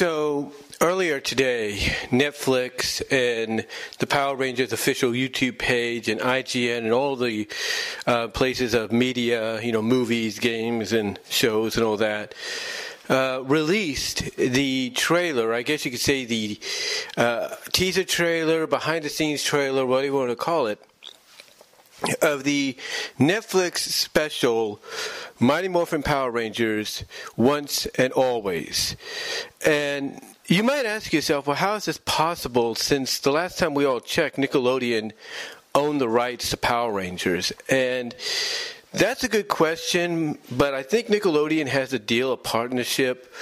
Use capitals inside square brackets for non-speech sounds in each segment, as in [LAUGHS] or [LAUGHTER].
So earlier today, Netflix and the Power Rangers official YouTube page and IGN and all the uh, places of media, you know, movies, games, and shows and all that. Uh, released the trailer, I guess you could say the uh, teaser trailer, behind the scenes trailer, whatever you want to call it, of the Netflix special Mighty Morphin Power Rangers Once and Always. And you might ask yourself, well, how is this possible since the last time we all checked, Nickelodeon owned the rights to Power Rangers? And that's a good question, but I think Nickelodeon has a deal, a partnership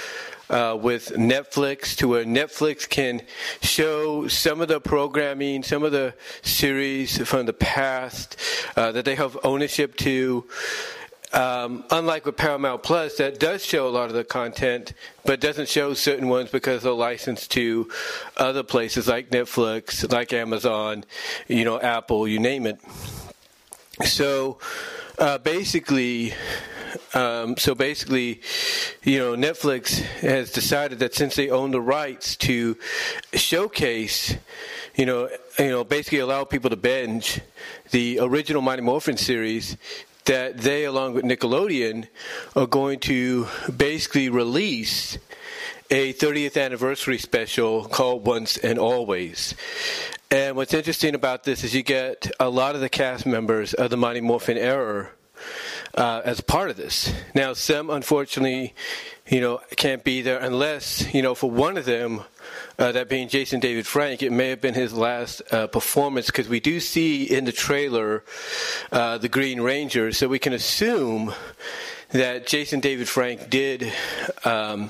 uh, with Netflix to where Netflix can show some of the programming, some of the series from the past uh, that they have ownership to. Um, unlike with Paramount Plus, that does show a lot of the content, but doesn't show certain ones because they're licensed to other places like Netflix, like Amazon, you know, Apple, you name it. So uh, basically, um, so basically, you know, Netflix has decided that since they own the rights to showcase, you know, you know, basically allow people to binge the original Mighty Morphin series, that they, along with Nickelodeon, are going to basically release a 30th anniversary special called Once and Always. And what's interesting about this is you get a lot of the cast members of the Mighty Morphin era uh, as part of this. Now, some unfortunately, you know, can't be there unless, you know, for one of them, uh, that being Jason David Frank, it may have been his last uh, performance because we do see in the trailer uh, the Green Ranger, so we can assume that Jason David Frank did. Um,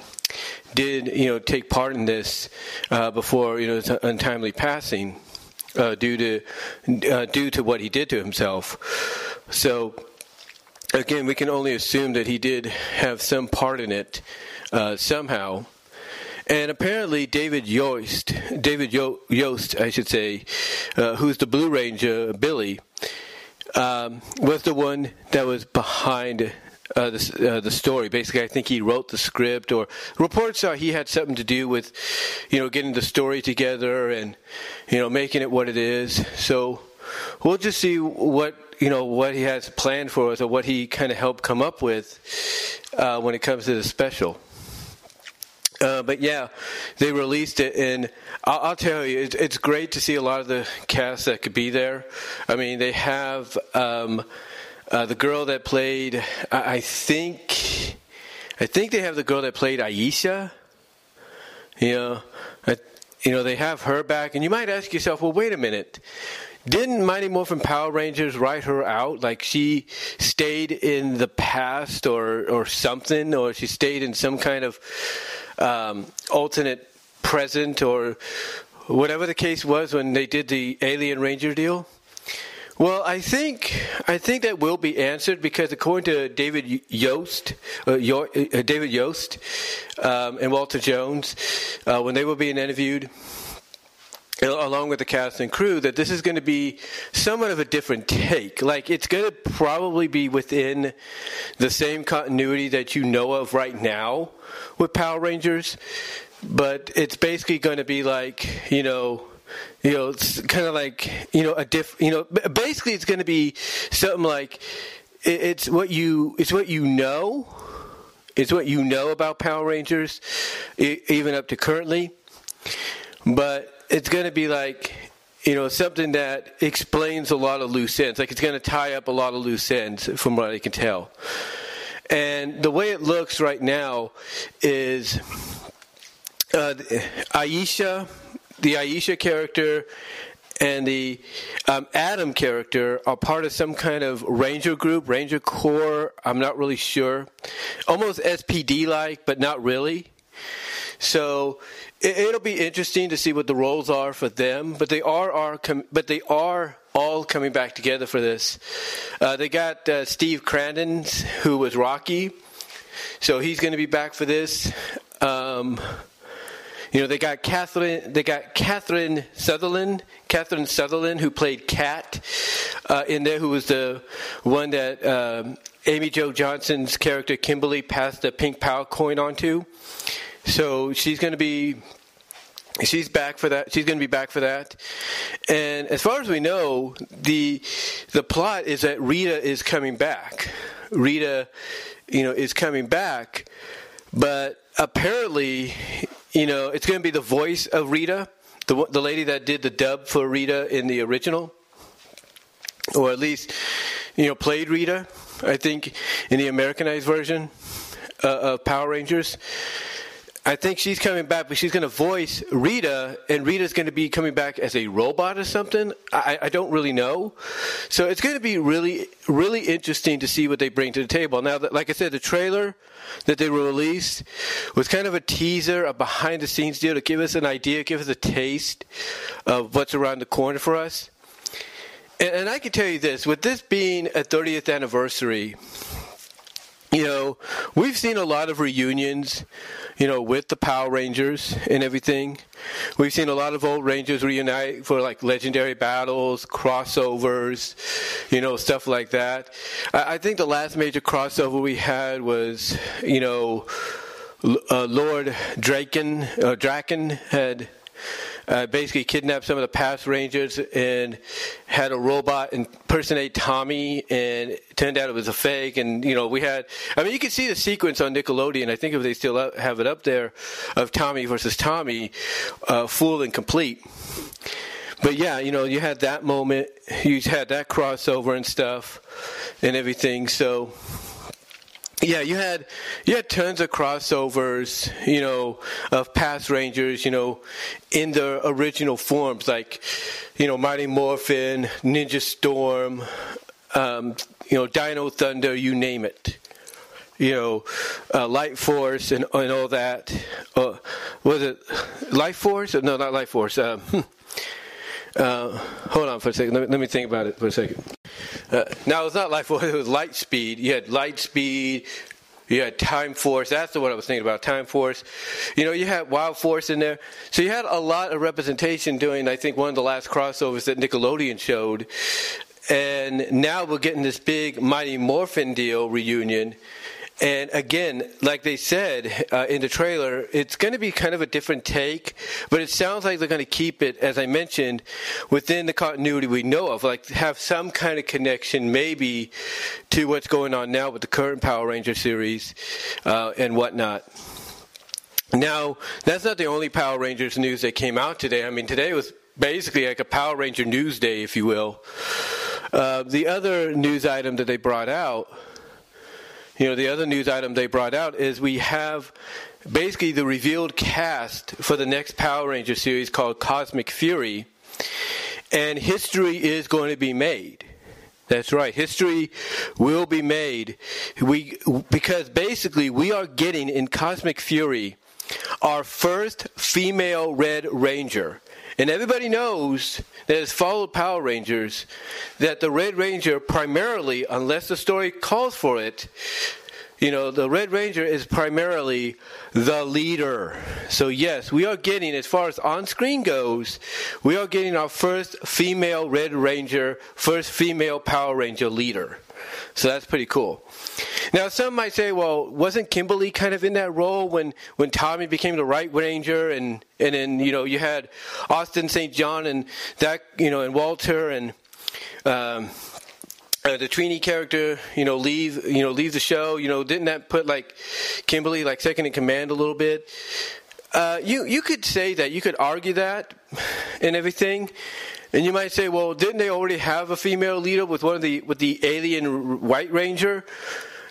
did you know take part in this uh, before you know his untimely passing uh, due to due to what he did to himself? So again, we can only assume that he did have some part in it uh, somehow. And apparently, David Yost, David Yo- Yost, I should say, uh, who's the Blue Ranger, Billy, um, was the one that was behind uh, the, uh, the story. Basically, I think he wrote the script, or reports are he had something to do with, you know, getting the story together and, you know, making it what it is. So we'll just see what you know what he has planned for us or what he kind of helped come up with uh, when it comes to the special. Uh, but yeah, they released it, and I'll, I'll tell you, it's, great to see a lot of the cast that could be there. I mean, they have um, uh, the girl that played, I, I, think, I think they have the girl that played Aisha. You know, I, you know, they have her back, and you might ask yourself, well, wait a minute didn't Mighty Morphin Power Rangers write her out? Like she stayed in the past or or something, or she stayed in some kind of um, alternate present or whatever the case was when they did the Alien Ranger deal? Well, I think I think that will be answered because according to David Yost, uh, uh, David Yost, um, and Walter Jones, uh, when they were being interviewed, along with the cast and crew that this is going to be somewhat of a different take. Like it's going to probably be within the same continuity that you know of right now with Power Rangers, but it's basically going to be like, you know, you know, it's kind of like, you know, a diff, you know, basically it's going to be something like it's what you it's what you know. It's what you know about Power Rangers even up to currently. But it's going to be like you know something that explains a lot of loose ends like it's going to tie up a lot of loose ends from what i can tell and the way it looks right now is uh, aisha the aisha character and the um, Adam character are part of some kind of ranger group, ranger corps. I'm not really sure. Almost SPD like, but not really. So It'll be interesting to see what the roles are for them, but they are, are but they are all coming back together for this. Uh, they got uh, Steve Crandon, who was Rocky, so he's going to be back for this. Um, you know, they got Catherine. They got Catherine Sutherland. Catherine Sutherland, who played Kat uh, in there, who was the one that um, Amy Jo Johnson's character Kimberly passed the pink power coin onto. So she's going to be she's back for that. She's going to be back for that. And as far as we know, the the plot is that Rita is coming back. Rita, you know, is coming back, but apparently, you know, it's going to be the voice of Rita, the the lady that did the dub for Rita in the original, or at least, you know, played Rita. I think in the Americanized version uh, of Power Rangers. I think she's coming back, but she's going to voice Rita, and Rita's going to be coming back as a robot or something. I, I don't really know. So it's going to be really, really interesting to see what they bring to the table. Now, like I said, the trailer that they released was kind of a teaser, a behind the scenes deal to give us an idea, give us a taste of what's around the corner for us. And, and I can tell you this with this being a 30th anniversary, you know, we've seen a lot of reunions, you know, with the Power Rangers and everything. We've seen a lot of old Rangers reunite for like legendary battles, crossovers, you know, stuff like that. I, think the last major crossover we had was, you know, uh, Lord Drakkon, uh, Drakkon had uh, basically kidnapped some of the past Rangers and had a robot impersonate Tommy, and turned out it was a fake. And you know, we had, I mean, you can see the sequence on Nickelodeon. I think if they still have it up there, of Tommy versus Tommy, uh, full and complete. But yeah, you know, you had that moment, you had that crossover and stuff, and everything. So yeah, you had you had tons of crossovers, you know, of past Rangers, you know, in their original forms, like, you know, Mighty Morphin, Ninja Storm, um, you know, Dino Thunder, you name it. You know, uh, Light Force and and all that. Uh, was it Light Force? No, not Light Force. Um, [LAUGHS] uh, hold on for a second. Let me, let me think about it for a second. Uh, now it's not light force; it was light speed. You had light speed. You had time force. That's the one I was thinking about. Time force. You know, you had wild force in there. So you had a lot of representation doing. I think one of the last crossovers that Nickelodeon showed. And now we're getting this big Mighty Morphin deal reunion and again, like they said uh, in the trailer, it's going to be kind of a different take, but it sounds like they're going to keep it, as I mentioned, within the continuity we know of, like have some kind of connection maybe to what's going on now with the current Power Ranger series uh, and whatnot. Now, that's not the only Power Rangers news that came out today. I mean, today was basically like a Power Ranger news day, if you will. Uh, the other news item that they brought out you know, the other news item they brought out is we have basically the revealed cast for the next Power Ranger series called Cosmic Fury, and history is going to be made. That's right. History will be made. We because basically we are getting in Cosmic Fury our first female Red Ranger. And everybody knows that has followed Power Rangers that the Red Ranger primarily, unless the story calls for it, you know, the Red Ranger is primarily the leader. So, yes, we are getting, as far as on screen goes, we are getting our first female Red Ranger, first female Power Ranger leader. So, that's pretty cool. Now, some might say, well, wasn't Kimberly kind of in that role when, when Tommy became the White Ranger, and and then you know you had Austin St. John and that you know and Walter and um, uh, the Trini character, you know, leave you know leave the show. You know, didn't that put like Kimberly like second in command a little bit? Uh, you you could say that you could argue that and everything. And you might say, well, didn't they already have a female leader with one of the with the alien White Ranger?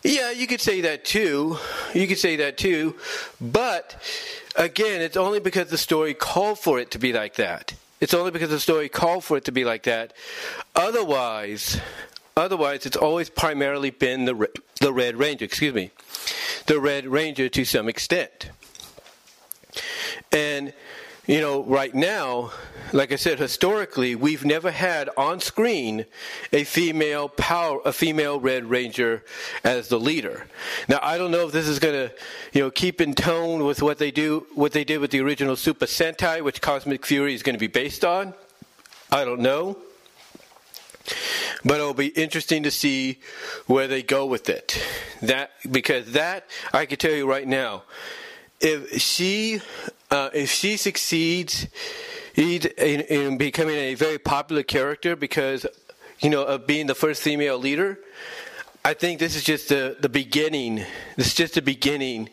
Yeah, you could say that too. You could say that too. But again, it's only because the story called for it to be like that. It's only because the story called for it to be like that. Otherwise, otherwise, it's always primarily been the the Red Ranger. Excuse me, the Red Ranger to some extent. And you know, right now, like I said, historically, we've never had on screen a female power, a female Red Ranger as the leader. Now, I don't know if this is going to, you know, keep in tone with what they do, what they did with the original Super Sentai, which Cosmic Fury is going to be based on. I don't know. But it'll be interesting to see where they go with it. That because that I can tell you right now, if she uh, if she succeeds in, in becoming a very popular character because you know of being the first female leader, I think this is just the the beginning. This is just the beginning.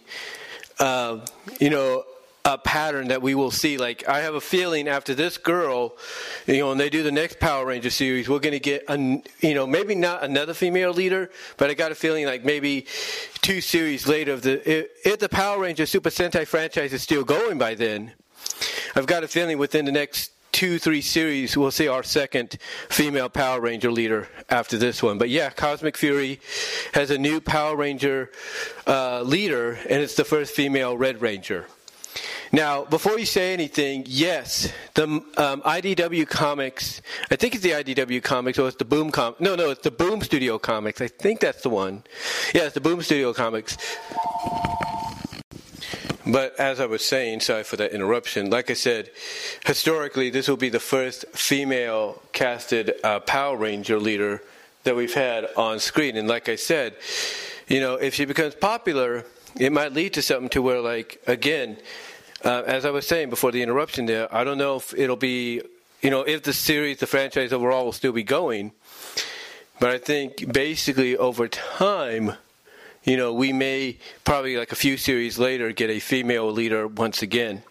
Uh, you know, a pattern that we will see. Like I have a feeling after this girl, you know, when they do the next Power Ranger series, we're going to get, a, you know, maybe not another female leader, but I got a feeling like maybe two series later, if the if the Power Ranger Super Sentai franchise is still going by then, I've got a feeling within the next two, three series, we'll see our second female Power Ranger leader after this one. But yeah, Cosmic Fury has a new Power Ranger uh, leader, and it's the first female Red Ranger. Now, before you say anything, yes, the um, IDW Comics, I think it's the IDW Comics, or it's the Boom Com. No, no, it's the Boom Studio Comics. I think that's the one. Yeah, it's the Boom Studio Comics. But as I was saying, sorry for that interruption. Like I said, historically, this will be the first female casted uh, Power Ranger leader that we've had on screen. And like I said, you know, if she becomes popular, it might lead to something to where, like, again, uh, as I was saying before the interruption there, I don't know if it'll be, you know, if the series, the franchise overall will still be going. But I think basically over time, you know, we may probably like a few series later get a female leader once again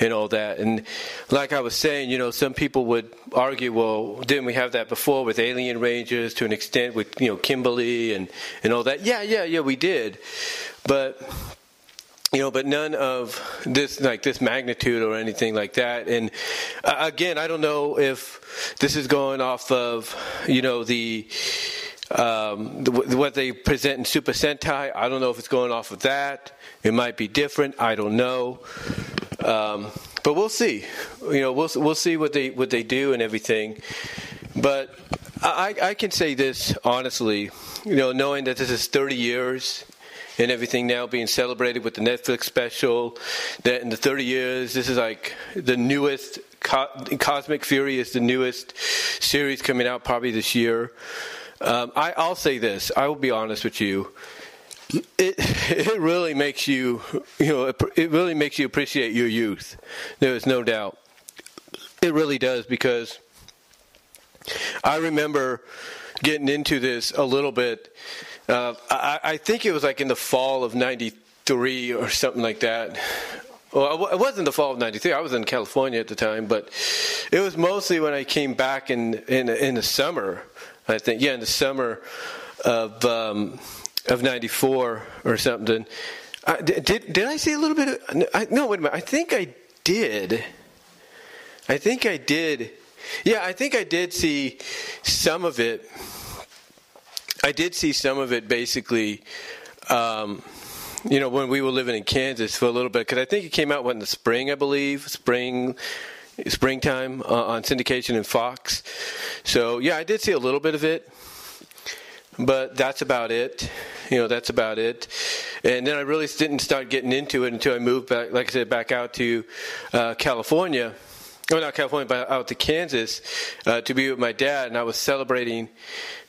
and all that. And like I was saying, you know, some people would argue, well, didn't we have that before with Alien Rangers to an extent with, you know, Kimberly and, and all that? Yeah, yeah, yeah, we did. But you know, but none of this like this magnitude or anything like that. And uh, again, I don't know if this is going off of you know the, um, the, what they present in Super Sentai. I don't know if it's going off of that. It might be different. I don't know. Um, but we'll see. You know, we'll we'll see what they what they do and everything. But I, I can say this honestly. You know, knowing that this is 30 years and everything now being celebrated with the Netflix special. That in the 30 years, this is like the newest. Cosmic Fury is the newest series coming out probably this year. Um, I, I'll say this. I will be honest with you. It it really makes you you know it really makes you appreciate your youth. There is no doubt. It really does because I remember getting into this a little bit uh, I, I, think it was like in the fall of '93 or something like that. Well, it wasn't the fall of '93. I was in California at the time, but it was mostly when I came back in in, in the summer. I think, yeah, in the summer of um, of '94 or something. I, did did I see a little bit of? I, no, wait a minute. I think I did. I think I did. Yeah, I think I did see some of it I did see some of it basically. Um, you know, when we were living in Kansas for a little bit, because I think it came out in the spring, I believe, spring, springtime uh, on syndication and Fox. So yeah, I did see a little bit of it, but that's about it. You know, that's about it. And then I really didn't start getting into it until I moved back, like I said, back out to uh, California oh, not California, but out to Kansas uh, to be with my dad, and I was celebrating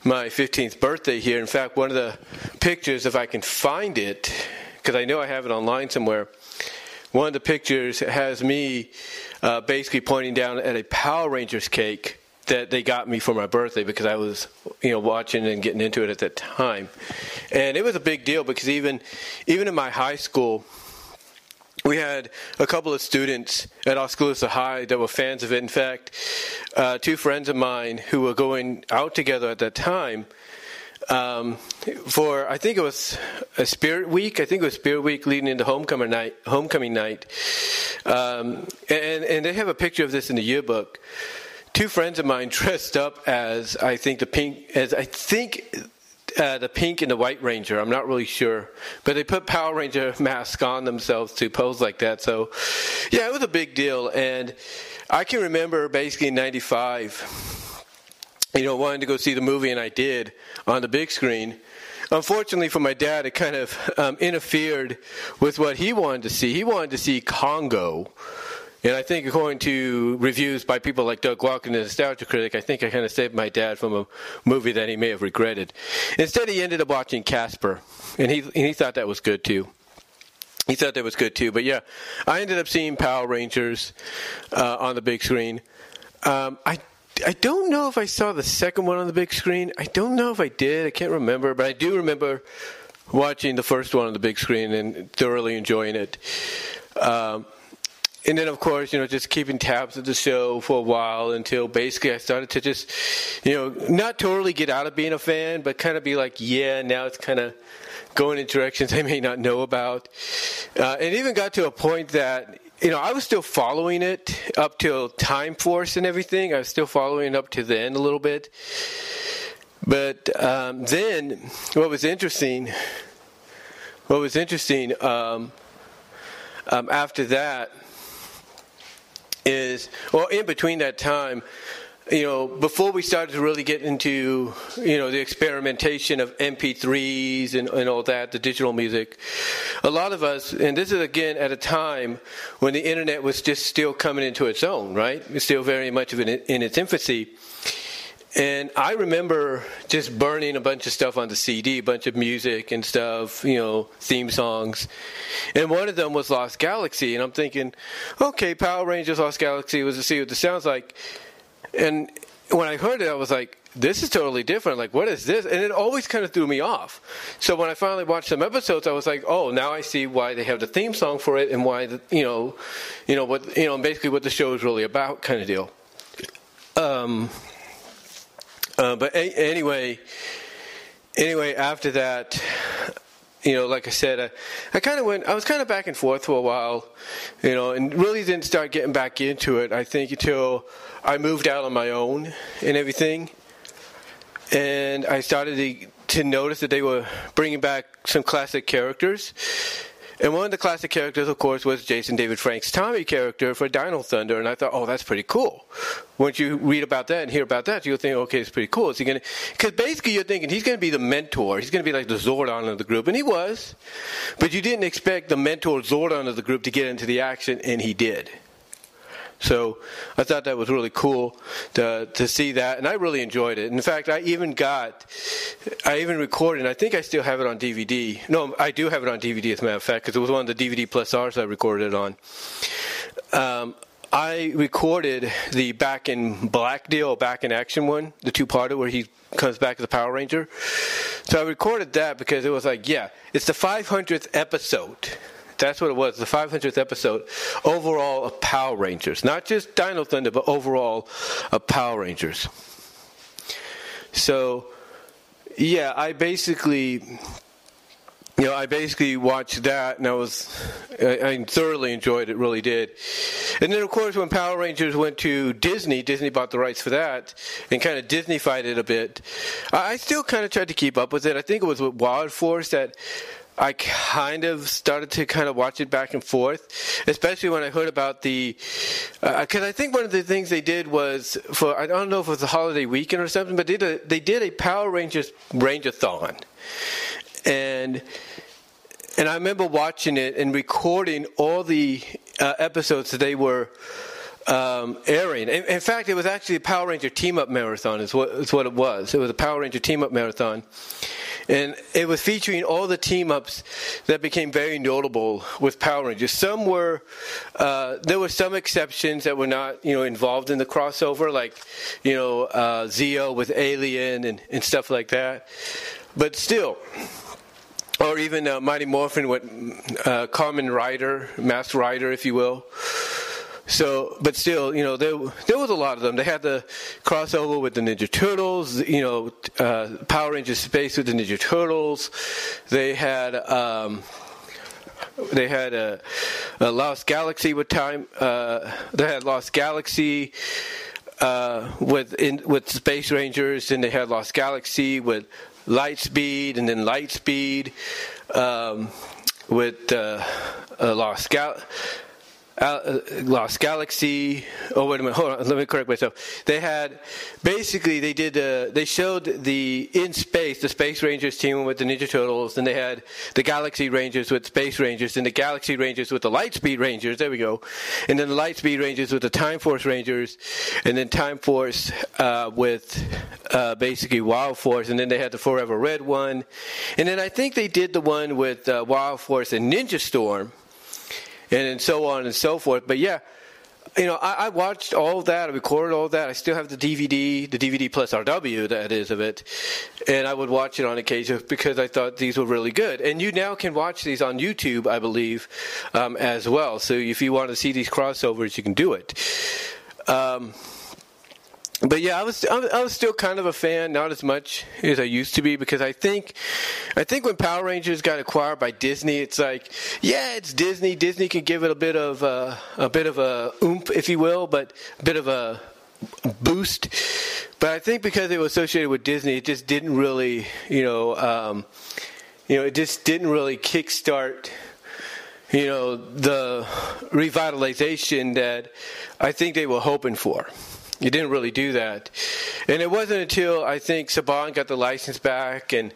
my 15th birthday here. In fact, one of the pictures, if I can find it, because I know I have it online somewhere, one of the pictures has me uh, basically pointing down at a Power Rangers cake that they got me for my birthday because I was, you know, watching and getting into it at that time, and it was a big deal because even, even in my high school, we had a couple of students at Oskaloosa High that were fans of it. In fact, uh, two friends of mine who were going out together at that time um, for I think it was a Spirit Week. I think it was Spirit Week leading into homecoming night. Homecoming night, um, and and they have a picture of this in the yearbook. Two friends of mine [LAUGHS] dressed up as I think the pink as I think uh, the pink and the white ranger. I'm not really sure, but they put Power Ranger masks on themselves to pose like that. So, yeah, it was a big deal. And I can remember basically in '95, you know, wanting to go see the movie, and I did on the big screen. Unfortunately for my dad, it kind of um, interfered with what he wanted to see. He wanted to see Congo and I think, according to reviews by people like Doug Walker, the nostalgia critic, I think I kind of saved my dad from a movie that he may have regretted. Instead, he ended up watching Casper, and he and he thought that was good too. he thought that was good too. But yeah, I ended up seeing Power Rangers uh, on the big screen. Um, I I don't know if I saw the second one on the big screen. I don't know if I did. I can't remember, but I do remember watching the first one on the big screen and thoroughly enjoying it. Um, and then, of course, you know, just keeping tabs of the show for a while until basically I started to just, you know, not totally get out of being a fan, but kind of be like, yeah, now it's kind of going in directions [LAUGHS] I may not know about. Uh, and even got to a point that, you know, I was still following it up till Time Force and everything. I was still following up to the end a little bit. But um, then, what was interesting, what was interesting um, um, after that, is well in between that time you know before we started to really get into you know the experimentation of mp3s and, and all that the digital music a lot of us and this is again at a time when the internet was just still coming into its own right? It's still very much of it in its infancy and I remember just burning a bunch of stuff on the CD, a bunch of music and stuff, you know, theme songs. And one of them was Lost Galaxy. And I'm thinking, okay, Power Rangers Lost Galaxy was to see what this sounds like. And when I heard it, I was like, this is totally different. Like, what is this? And it always kind of threw me off. So when I finally watched some episodes, I was like, oh, now I see why they have the theme song for it and why, the, you know, you know, what, you know, basically what the show is really about kind of deal. Um, uh, but a- anyway, anyway, after that, you know, like I said, I, I kind of went, I was kind of back and forth for a while, you know, and really didn't start getting back into it, I think, until I moved out on my own and everything. And I started to, to notice that they were bringing back some classic characters. And one of the classic characters, of course, was Jason David Frank's Tommy character for Dino Thunder. And I thought, oh, that's pretty cool. Once you read about that and hear about that, you'll think, okay, it's pretty cool. Is he going to? Because basically, you're thinking he's going to be the mentor. He's going to be like the Zordon of the group, and he was. But you didn't expect the mentor Zordon of the group to get into the action, and he did. So I thought that was really cool to to see that, and I really enjoyed it. In fact, I even got, I even recorded. and I think I still have it on DVD. No, I do have it on DVD, as a matter of fact, because it was one of the DVD plus R's I recorded it on. Um, I recorded the Back in Black deal, Back in Action one, the two-parter where he comes back as a Power Ranger. So I recorded that because it was like, yeah, it's the 500th episode that's what it was, the 500th episode overall of Power Rangers. Not just Dino Thunder, but overall of Power Rangers. So, yeah, I basically you know, I basically watched that, and I was, I, I, thoroughly enjoyed it. Really did. And then, of course, when Power Rangers went to Disney, Disney bought the rights for that, and kind of Disneyfied it a bit. I, I still kind of tried to keep up with it. I think it was with Wild Force that I kind of started to kind of watch it back and forth, especially when I heard about the. Because uh, I think one of the things they did was for I don't know if it was a holiday weekend or something, but they did a, they did a Power Rangers Rangeathon, and and I remember watching it and recording all the uh, episodes that they were. Um, airing. In, in, fact, it was actually a Power Ranger Team Up Marathon. Is what is what it was. It was a Power Ranger Team Up Marathon, and it was featuring all the team ups that became very notable with Power Rangers. Some were, uh, there were some exceptions that were not, you know, involved in the crossover, like, you know, uh, Zeo with Alien and, and stuff like that. But still, or even uh, Mighty Morphin with uh, Kamen Rider, Masked Rider, if you will. So, but still, you know, there there was a lot of them. They had the crossover with the Ninja Turtles, you know, uh, Power Rangers Space with the Ninja Turtles. They had. Um, they had a, a, Lost Galaxy with time. Uh, they had Lost Galaxy uh, with in, with Space Rangers, and they had Lost Galaxy with Lightspeed, and then Lightspeed um, with uh, Lost Galaxy uh, Lost Galaxy. Oh wait a minute, hold on. Let me correct myself. They had basically they did uh, they showed the in space the Space Rangers team with the Ninja Turtles, and they had the Galaxy Rangers with Space Rangers, and the Galaxy Rangers with the Lightspeed Rangers. There we go, and then the Lightspeed Rangers with the Time Force Rangers, and then Time Force uh, with uh, basically Wild Force, and then they had the Forever Red one, and then I think they did the one with uh, Wild Force and Ninja Storm and so on and so forth. But yeah, you know, I, I, watched all that. I recorded all that. I still have the DVD, the DVD plus RW that is of it, and I would watch it on occasion because I thought these were really good. And you now can watch these on YouTube, I believe, um, as well. So if you want to see these crossovers, you can do it. Um, but yeah, I was I was still kind of a fan, not as much as I used to be, because I think I think when Power Rangers got acquired by Disney, it's like yeah, it's Disney. Disney can give it a bit of uh, a bit of a oomph, if you will, but a bit of a boost. But I think because it was associated with Disney, it just didn't really, you know, um, you know, it just didn't really kickstart you know, the revitalization that I think they were hoping for. You didn't really do that. And it wasn't until I think Saban got the license back and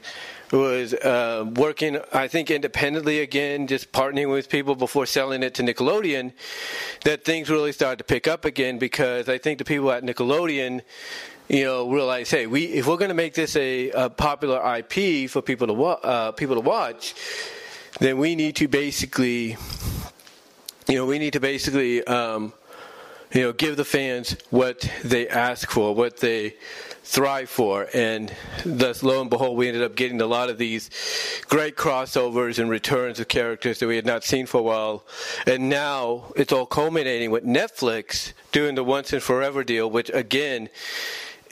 was uh, working, I think, independently again, just partnering with people before selling it to Nickelodeon, that things really started to pick up again because I think the people at Nickelodeon, you know, realized, hey, we if we're going to make this a, a, popular IP for people to wa- uh, people to watch, then we need to basically, you know, we need to basically. Um, you know, give the fans what they ask for, what they thrive for. And thus, lo and behold, we ended up getting a lot of these great crossovers and returns of characters that we had not seen for a while. And now it's all culminating with Netflix doing the once and forever deal, which again,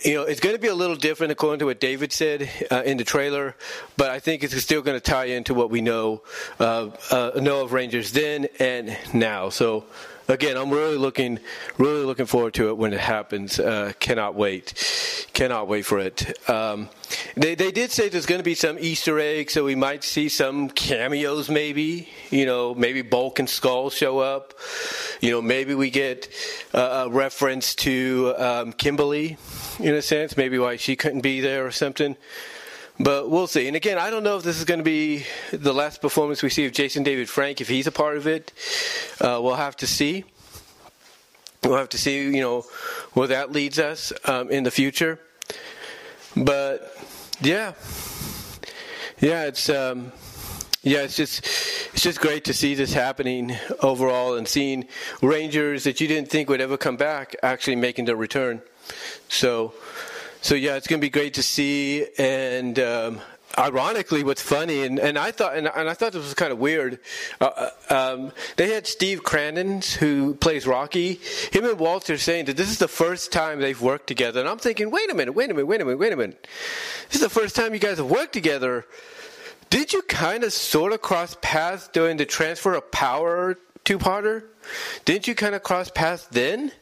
you know, it's going to be a little different according to what David said uh, in the trailer, but I think it's still going to tie into what we know uh, uh, know of Rangers then and now. So again, I'm really looking, really looking forward to it when it happens. Uh, cannot wait, cannot wait for it. Um, they they did say there's going to be some Easter eggs, so we might see some cameos, maybe. You know, maybe Bulk and Skull show up. You know, maybe we get a reference to um, Kimberly, in a sense, maybe why she couldn't be there or something. But we'll see. And again, I don't know if this is going to be the last performance we see of Jason David Frank, if he's a part of it. Uh, we'll have to see. We'll have to see, you know, where that leads us um, in the future. But yeah, yeah, it's um, yeah, it's just it's just great to see this happening overall and seeing Rangers that you didn't think would ever come back actually making their return. So so yeah, it's going to be great to see. And um, ironically, what's funny, and, and I thought, and, and I thought this was kind of weird. Uh, uh, um, they had Steve Crandons, who plays Rocky. Him and Walter saying that this is the first time they've worked together, and I'm thinking, wait a minute, wait a minute, wait a minute, wait a minute. This is the first time you guys have worked together. Did you kind of sort of cross paths during the transfer of power two-parter? Didn't you kind of cross paths then?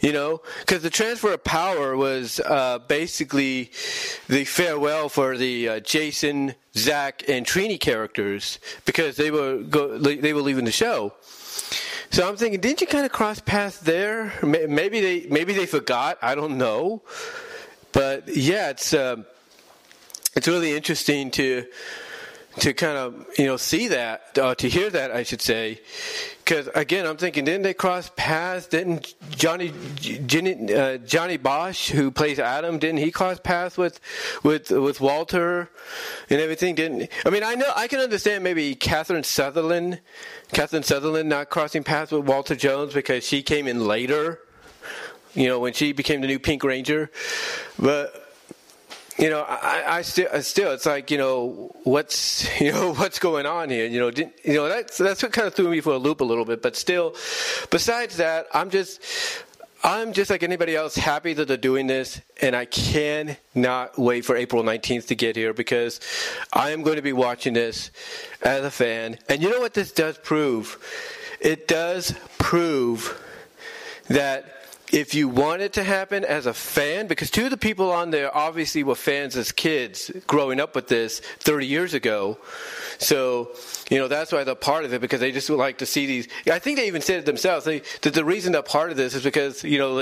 You know, because the transfer of power was uh, basically the farewell for the uh, Jason, Zach, and Trini characters because they were go, they were leaving the show. So I'm thinking, didn't you kind of cross paths there? Maybe they maybe they forgot. I don't know, but yeah, it's uh, it's really interesting to to kind of you know see that uh, to hear that I should say. Because again I'm thinking didn't they cross paths? Didn't Johnny Johnny, uh, Johnny Bosch who plays Adam didn't he cross paths with with with Walter and everything? Didn't I mean I know I can understand maybe Catherine Sutherland Catherine Sutherland not crossing paths with Walter Jones because she came in later you know when she became the new Pink Ranger. But you know, I, I still, still, it's like, you know, what's, [LAUGHS] you know, what's going on here? You know, didn't, you know, that's, that's what kind of threw me for a loop a little bit. But still, besides that, I'm just, I'm just like anybody else, happy that they're doing this, and I cannot wait for April 19th to get here because I am going to be watching this as a fan. And you know what this does prove? It does prove that if you want it to happen as a fan, because two of the people on there obviously were fans as kids growing up with this 30 years ago. So, you know, that's why they're part of it because they just like to see these. I think they even said it themselves. They, that the reason they're part of this is because, you know,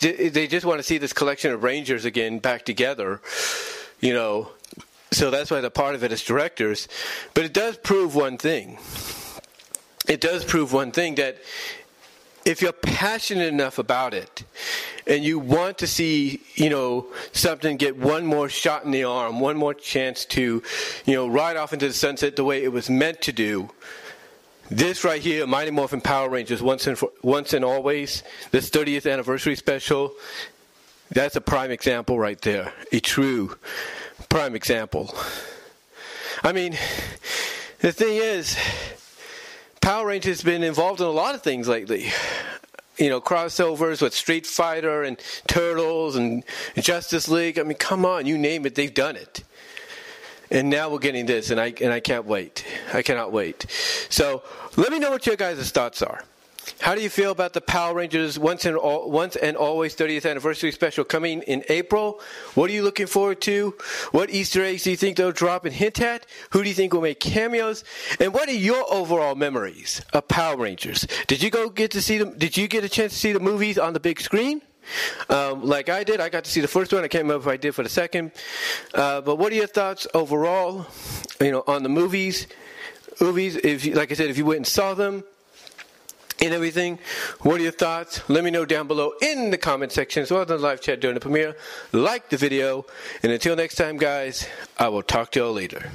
they, they just want to see this collection of Rangers again back together, you know. So that's why they're part of it as directors. But it does prove one thing. It does prove one thing that if you're passionate enough about it and you want to see, you know, something get one more shot in the arm, one more chance to, you know, ride off into the sunset the way it was meant to do, This right here, Mighty Morphin Power Rangers, once and for, once and always. This 30th anniversary special. That's a prime example right there. A true prime example. I mean, the thing is, Power Rangers has been involved in a lot of things lately. You know, crossovers with Street Fighter and Turtles and Justice League. I mean, come on, you name it, they've done it. And now we're getting this, and I and I can't wait. I cannot wait. So let me know what your guys' thoughts are. How do you feel about the Power Rangers once and all, once and always 30th anniversary special coming in April? What are you looking forward to? What Easter eggs do you think they'll drop and hint at? Who do you think will make cameos? And what are your overall memories of Power Rangers? Did you go get to see them? Did you get a chance to see the movies on the big screen? Um, like I did, I got to see the first one. I can't remember if I did for the second. Uh, but what are your thoughts overall? You know, on the movies, movies. If you, like I said, if you went and saw them, and everything. What are your thoughts? Let me know down below in the comment section as well as the live chat during the premiere. Like the video, and until next time, guys, I will talk to y'all later.